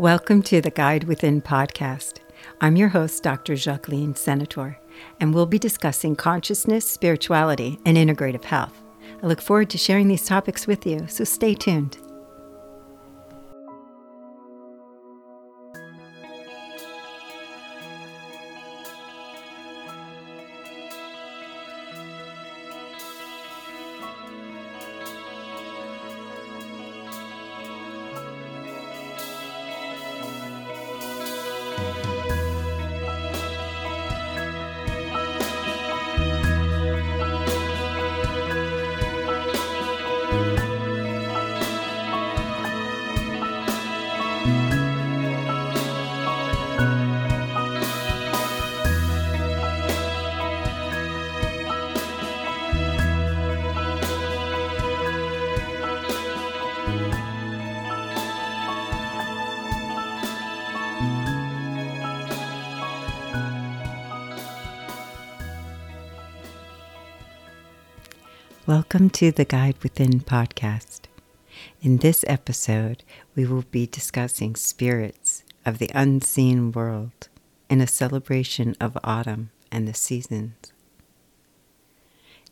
Welcome to the Guide Within podcast. I'm your host, Dr. Jacqueline Senator, and we'll be discussing consciousness, spirituality, and integrative health. I look forward to sharing these topics with you, so stay tuned. Welcome to the Guide Within podcast. In this episode, we will be discussing spirits of the unseen world in a celebration of autumn and the seasons.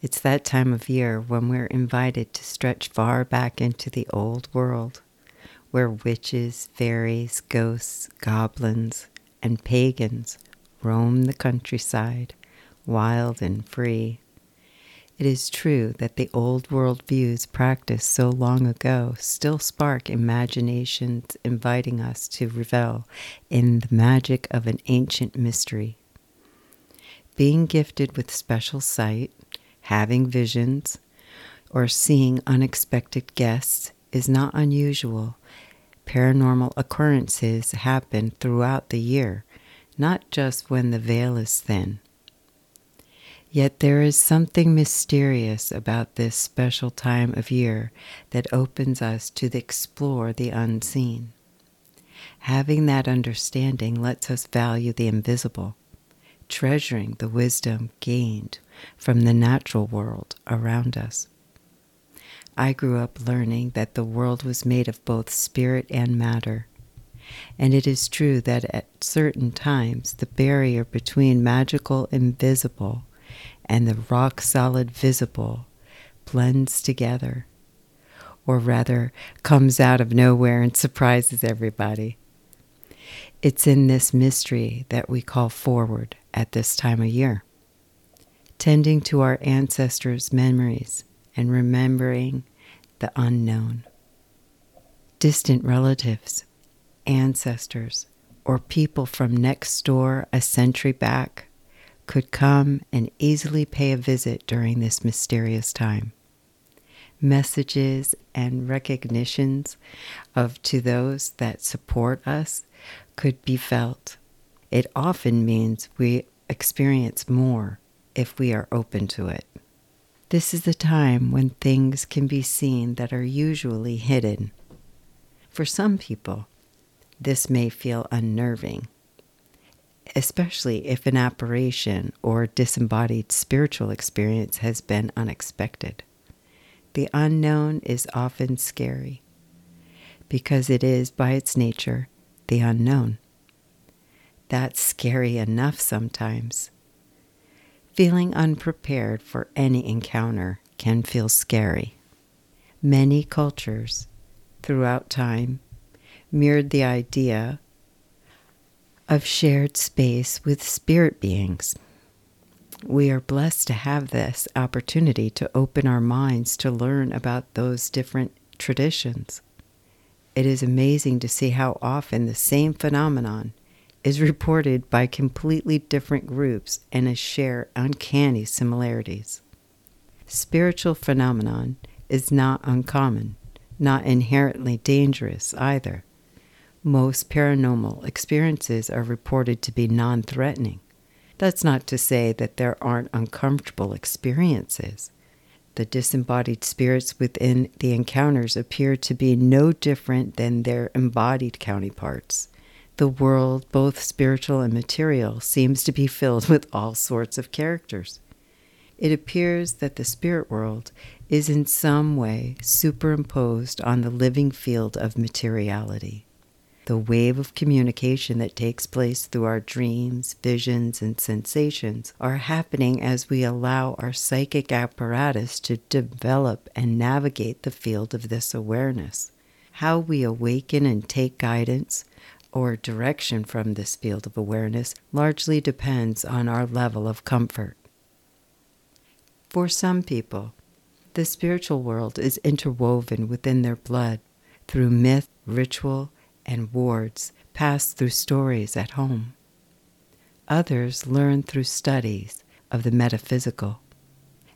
It's that time of year when we're invited to stretch far back into the old world, where witches, fairies, ghosts, goblins, and pagans roam the countryside, wild and free it is true that the old world views practiced so long ago still spark imaginations inviting us to revel in the magic of an ancient mystery. Being gifted with special sight, having visions, or seeing unexpected guests is not unusual. Paranormal occurrences happen throughout the year, not just when the veil is thin. Yet there is something mysterious about this special time of year that opens us to explore the unseen. Having that understanding lets us value the invisible, treasuring the wisdom gained from the natural world around us. I grew up learning that the world was made of both spirit and matter. And it is true that at certain times the barrier between magical and visible and the rock solid visible blends together, or rather comes out of nowhere and surprises everybody. It's in this mystery that we call forward at this time of year, tending to our ancestors' memories and remembering the unknown. Distant relatives, ancestors, or people from next door a century back could come and easily pay a visit during this mysterious time. Messages and recognitions of to those that support us could be felt. It often means we experience more if we are open to it. This is the time when things can be seen that are usually hidden. For some people, this may feel unnerving especially if an apparition or disembodied spiritual experience has been unexpected. The unknown is often scary because it is, by its nature, the unknown. That's scary enough sometimes. Feeling unprepared for any encounter can feel scary. Many cultures throughout time mirrored the idea of shared space with spirit beings. We are blessed to have this opportunity to open our minds to learn about those different traditions. It is amazing to see how often the same phenomenon is reported by completely different groups and is share uncanny similarities. Spiritual phenomenon is not uncommon, not inherently dangerous either. Most paranormal experiences are reported to be non threatening. That's not to say that there aren't uncomfortable experiences. The disembodied spirits within the encounters appear to be no different than their embodied counterparts. The world, both spiritual and material, seems to be filled with all sorts of characters. It appears that the spirit world is in some way superimposed on the living field of materiality. The wave of communication that takes place through our dreams, visions, and sensations are happening as we allow our psychic apparatus to develop and navigate the field of this awareness. How we awaken and take guidance or direction from this field of awareness largely depends on our level of comfort. For some people, the spiritual world is interwoven within their blood through myth, ritual, and wards passed through stories at home. Others learn through studies of the metaphysical,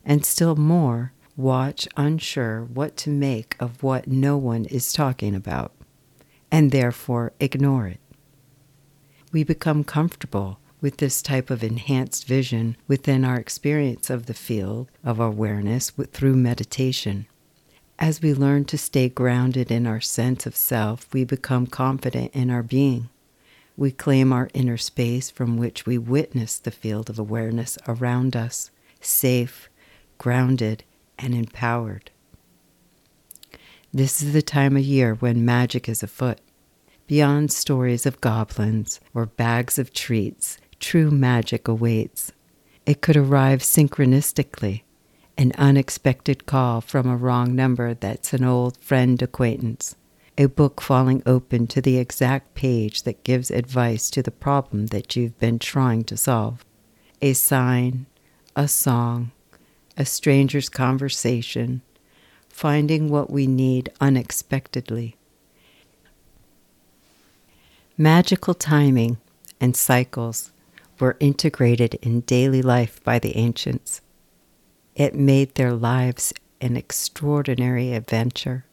and still more watch unsure what to make of what no one is talking about, and therefore ignore it. We become comfortable with this type of enhanced vision within our experience of the field of awareness through meditation. As we learn to stay grounded in our sense of self, we become confident in our being. We claim our inner space from which we witness the field of awareness around us, safe, grounded, and empowered. This is the time of year when magic is afoot. Beyond stories of goblins or bags of treats, true magic awaits. It could arrive synchronistically an unexpected call from a wrong number that's an old friend acquaintance, a book falling open to the exact page that gives advice to the problem that you've been trying to solve, a sign, a song, a stranger's conversation, finding what we need unexpectedly. Magical timing and cycles were integrated in daily life by the ancients. It made their lives an extraordinary adventure.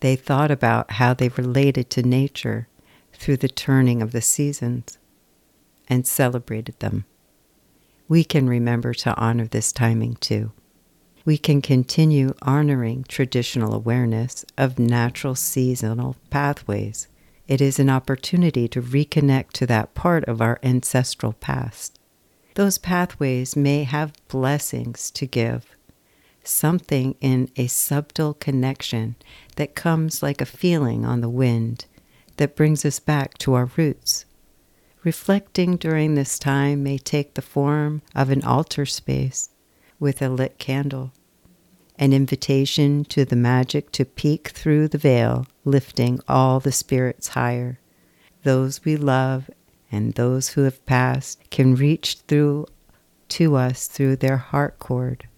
They thought about how they related to nature through the turning of the seasons and celebrated them. We can remember to honor this timing too. We can continue honoring traditional awareness of natural seasonal pathways. It is an opportunity to reconnect to that part of our ancestral past those pathways may have blessings to give, something in a subtle connection that comes like a feeling on the wind that brings us back to our roots. Reflecting during this time may take the form of an altar space with a lit candle, an invitation to the magic to peek through the veil, lifting all the spirits higher, those we love and those who have passed can reach through to us through their heart cord.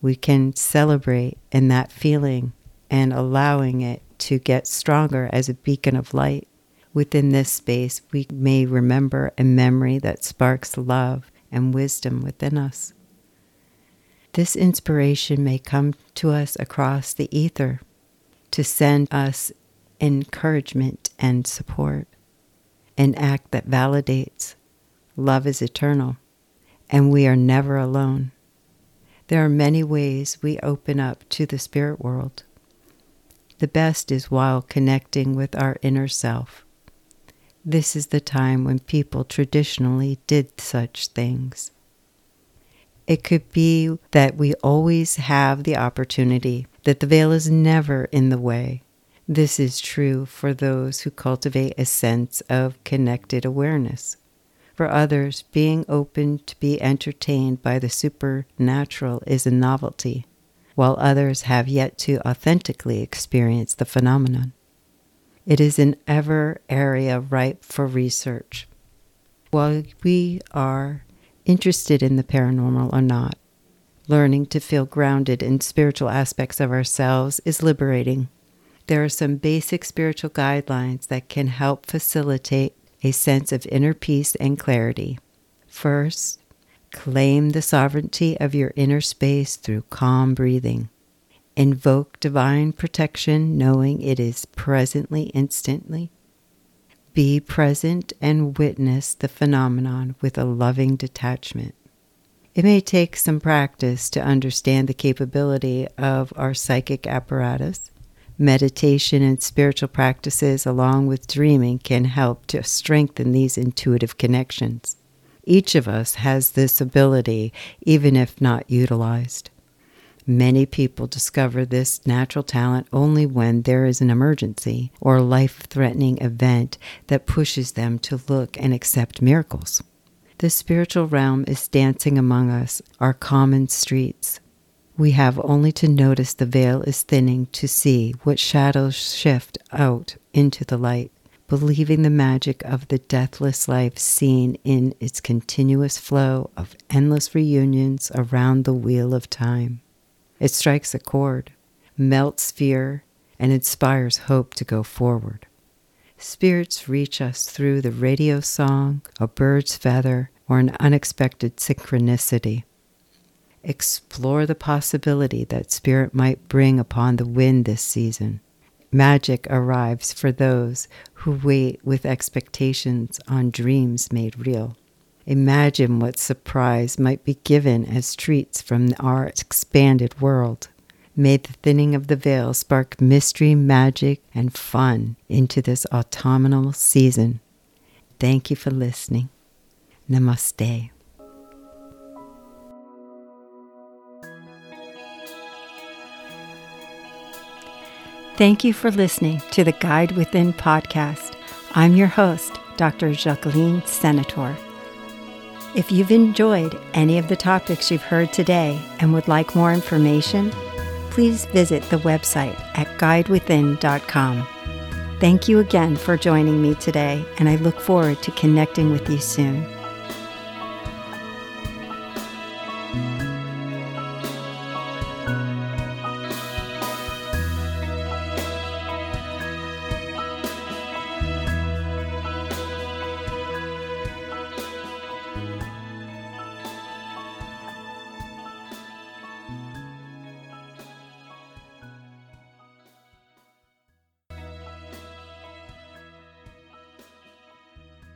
We can celebrate in that feeling and allowing it to get stronger as a beacon of light. Within this space, we may remember a memory that sparks love and wisdom within us. This inspiration may come to us across the ether to send us encouragement and support an act that validates love is eternal and we are never alone. There are many ways we open up to the spirit world. The best is while connecting with our inner self. This is the time when people traditionally did such things. It could be that we always have the opportunity, that the veil is never in the way, this is true for those who cultivate a sense of connected awareness. For others, being open to be entertained by the supernatural is a novelty, while others have yet to authentically experience the phenomenon. It is an ever area ripe for research. While we are interested in the paranormal or not, learning to feel grounded in spiritual aspects of ourselves is liberating there are some basic spiritual guidelines that can help facilitate a sense of inner peace and clarity. First, claim the sovereignty of your inner space through calm breathing. Invoke divine protection, knowing it is presently, instantly. Be present and witness the phenomenon with a loving detachment. It may take some practice to understand the capability of our psychic apparatus Meditation and spiritual practices, along with dreaming, can help to strengthen these intuitive connections. Each of us has this ability, even if not utilized. Many people discover this natural talent only when there is an emergency or life threatening event that pushes them to look and accept miracles. The spiritual realm is dancing among us, our common streets. We have only to notice the veil is thinning to see what shadows shift out into the light, believing the magic of the deathless life seen in its continuous flow of endless reunions around the wheel of time. It strikes a chord, melts fear, and inspires hope to go forward. Spirits reach us through the radio song, a bird's feather, or an unexpected synchronicity. Explore the possibility that Spirit might bring upon the wind this season. Magic arrives for those who wait with expectations on dreams made real. Imagine what surprise might be given as treats from our expanded world. May the thinning of the veil spark mystery, magic, and fun into this autumnal season. Thank you for listening. Namaste. Thank you for listening to the Guide Within podcast. I'm your host, Dr. Jacqueline Senator. If you've enjoyed any of the topics you've heard today and would like more information, please visit the website at guidewithin.com. Thank you again for joining me today, and I look forward to connecting with you soon.